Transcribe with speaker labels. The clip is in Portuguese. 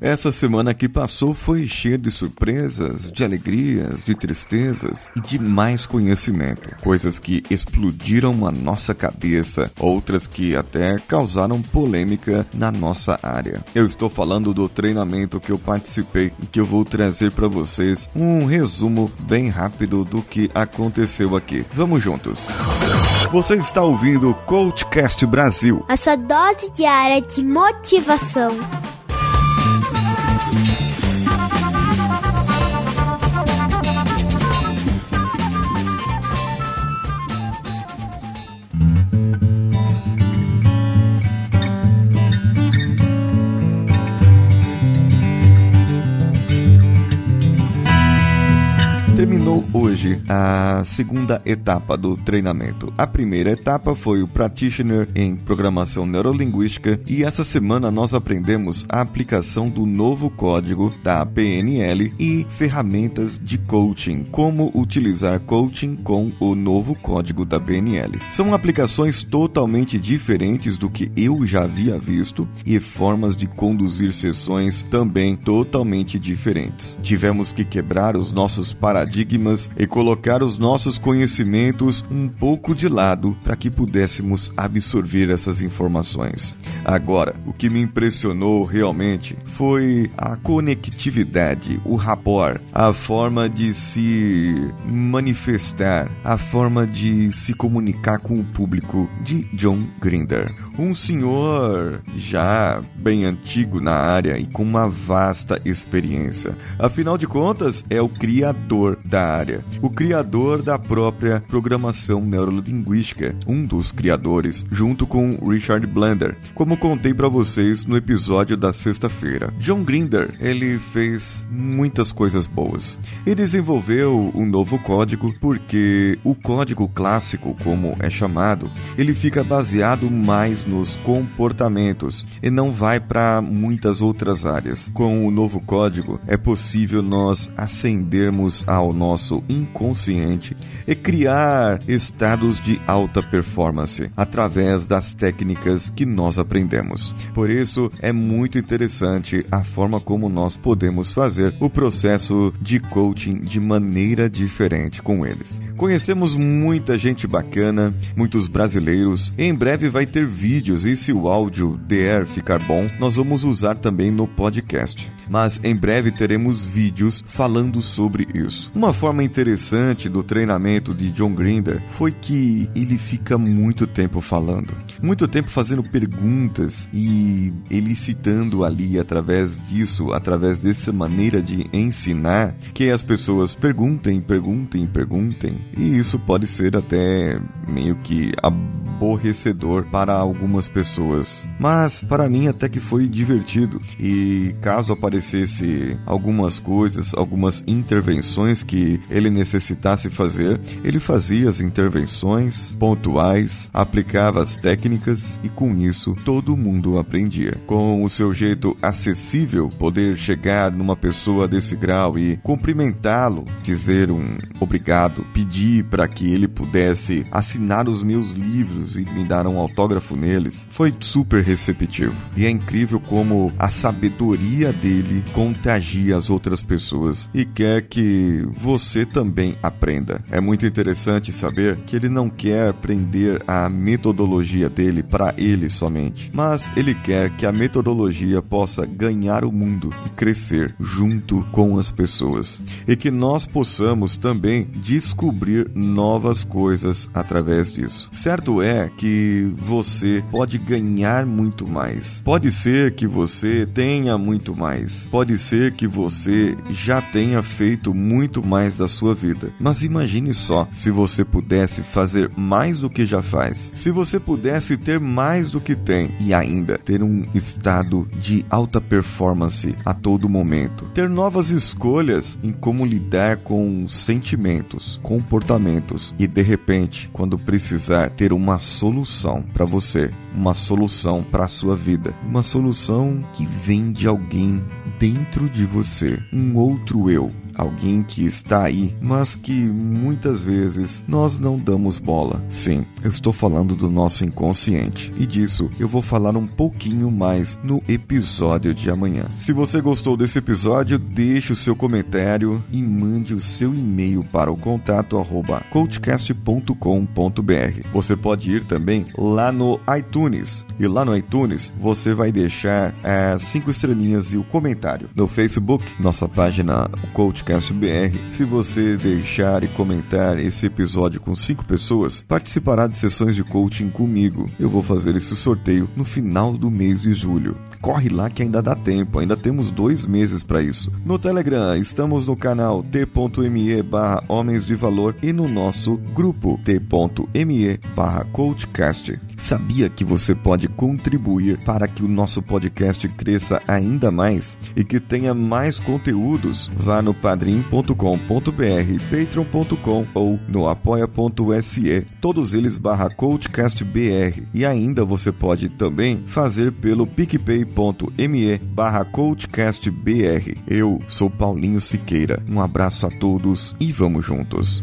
Speaker 1: Essa semana que passou foi cheia de surpresas, de alegrias, de tristezas e de mais conhecimento. Coisas que explodiram a nossa cabeça, outras que até causaram polêmica na nossa área. Eu estou falando do treinamento que eu participei e que eu vou trazer para vocês um resumo bem rápido do que aconteceu aqui. Vamos juntos. Você está ouvindo o Coachcast Brasil.
Speaker 2: A sua dose diária de motivação. Thank you.
Speaker 1: Terminou hoje a segunda etapa do treinamento. A primeira etapa foi o Practitioner em Programação Neurolinguística e essa semana nós aprendemos a aplicação do novo código da PNL e ferramentas de coaching, como utilizar coaching com o novo código da PNL. São aplicações totalmente diferentes do que eu já havia visto e formas de conduzir sessões também totalmente diferentes. Tivemos que quebrar os nossos paradigmas paradigmas e colocar os nossos conhecimentos um pouco de lado para que pudéssemos absorver essas informações. Agora, o que me impressionou realmente foi a conectividade, o rapport, a forma de se manifestar, a forma de se comunicar com o público de John Grinder. Um senhor já bem antigo na área e com uma vasta experiência. Afinal de contas, é o criador da área, o criador da própria programação neurolinguística, um dos criadores, junto com Richard Blender, como contei para vocês no episódio da sexta-feira. John Grinder, ele fez muitas coisas boas. Ele desenvolveu um novo código porque o código clássico, como é chamado, ele fica baseado mais nos comportamentos e não vai para muitas outras áreas. Com o novo código, é possível nós ascendermos ao nosso inconsciente e criar estados de alta performance através das técnicas que nós aprendemos. Por isso, é muito interessante a forma como nós podemos fazer o processo de coaching de maneira diferente com eles. Conhecemos muita gente bacana, muitos brasileiros. Em breve vai ter vídeos e se o áudio der ficar bom, nós vamos usar também no podcast. Mas em breve teremos vídeos falando sobre isso. Uma forma interessante do treinamento de John Grinder foi que ele fica muito tempo falando, muito tempo fazendo perguntas e elicitando ali através disso, através dessa maneira de ensinar, que as pessoas perguntem, perguntem, perguntem. E isso pode ser até meio que aborrecedor para algumas pessoas. Mas para mim até que foi divertido. E caso aparecesse algumas coisas, algumas intervenções que ele necessitasse fazer, ele fazia as intervenções pontuais, aplicava as técnicas e com isso todo mundo aprendia. Com o seu jeito acessível, poder chegar numa pessoa desse grau e cumprimentá-lo, dizer um obrigado, pedir para que ele pudesse assinar os meus livros e me dar um autógrafo neles, foi super receptivo. E é incrível como a sabedoria dele contagia as outras pessoas e quer que você também aprenda. É muito interessante saber que ele não quer aprender a metodologia dele para ele somente, mas ele quer que a metodologia possa ganhar o mundo e crescer junto com as pessoas e que nós possamos também descobrir novas coisas através disso. Certo é que você pode ganhar muito mais. Pode ser que você tenha muito mais. Pode ser que você já tenha feito muito mais da sua vida. Mas imagine só se você pudesse fazer mais do que já faz. Se você pudesse ter mais do que tem e ainda ter um estado de alta performance a todo momento. Ter novas escolhas em como lidar com sentimentos, comportamentos e de repente, quando precisar, ter uma solução para você, uma solução para a sua vida, uma solução que vem de alguém dentro de você, um outro eu, alguém que está aí, mas que muitas vezes nós não damos bola. Sim, eu estou falando do nosso inconsciente e disso eu vou falar um pouquinho mais no episódio de amanhã. Se você gostou desse episódio, deixe o seu comentário e mande o seu e-mail para o contato arroba coachcast.com.br. Você pode ir também lá no iTunes e lá no iTunes você vai deixar é, cinco estrelinhas e o comentário. No Facebook, nossa página Coachcast BR, se você deixar e comentar esse episódio com cinco pessoas, participará de sessões de coaching comigo. Eu vou fazer esse sorteio no final do mês de julho. Corre lá que ainda dá tempo, ainda temos dois meses para isso. No Telegram, estamos no canal t.me barra Homens de Valor e no nosso grupo t.me barra Coachcast. Sabia que você pode contribuir para que o nosso podcast cresça ainda mais e que tenha mais conteúdos? Vá no padrim.com.br, patreon.com ou no apoia.se, todos eles barra coachcastbr. E ainda você pode também fazer pelo picpay.me barra coachcastbr. Eu sou Paulinho Siqueira. Um abraço a todos e vamos juntos.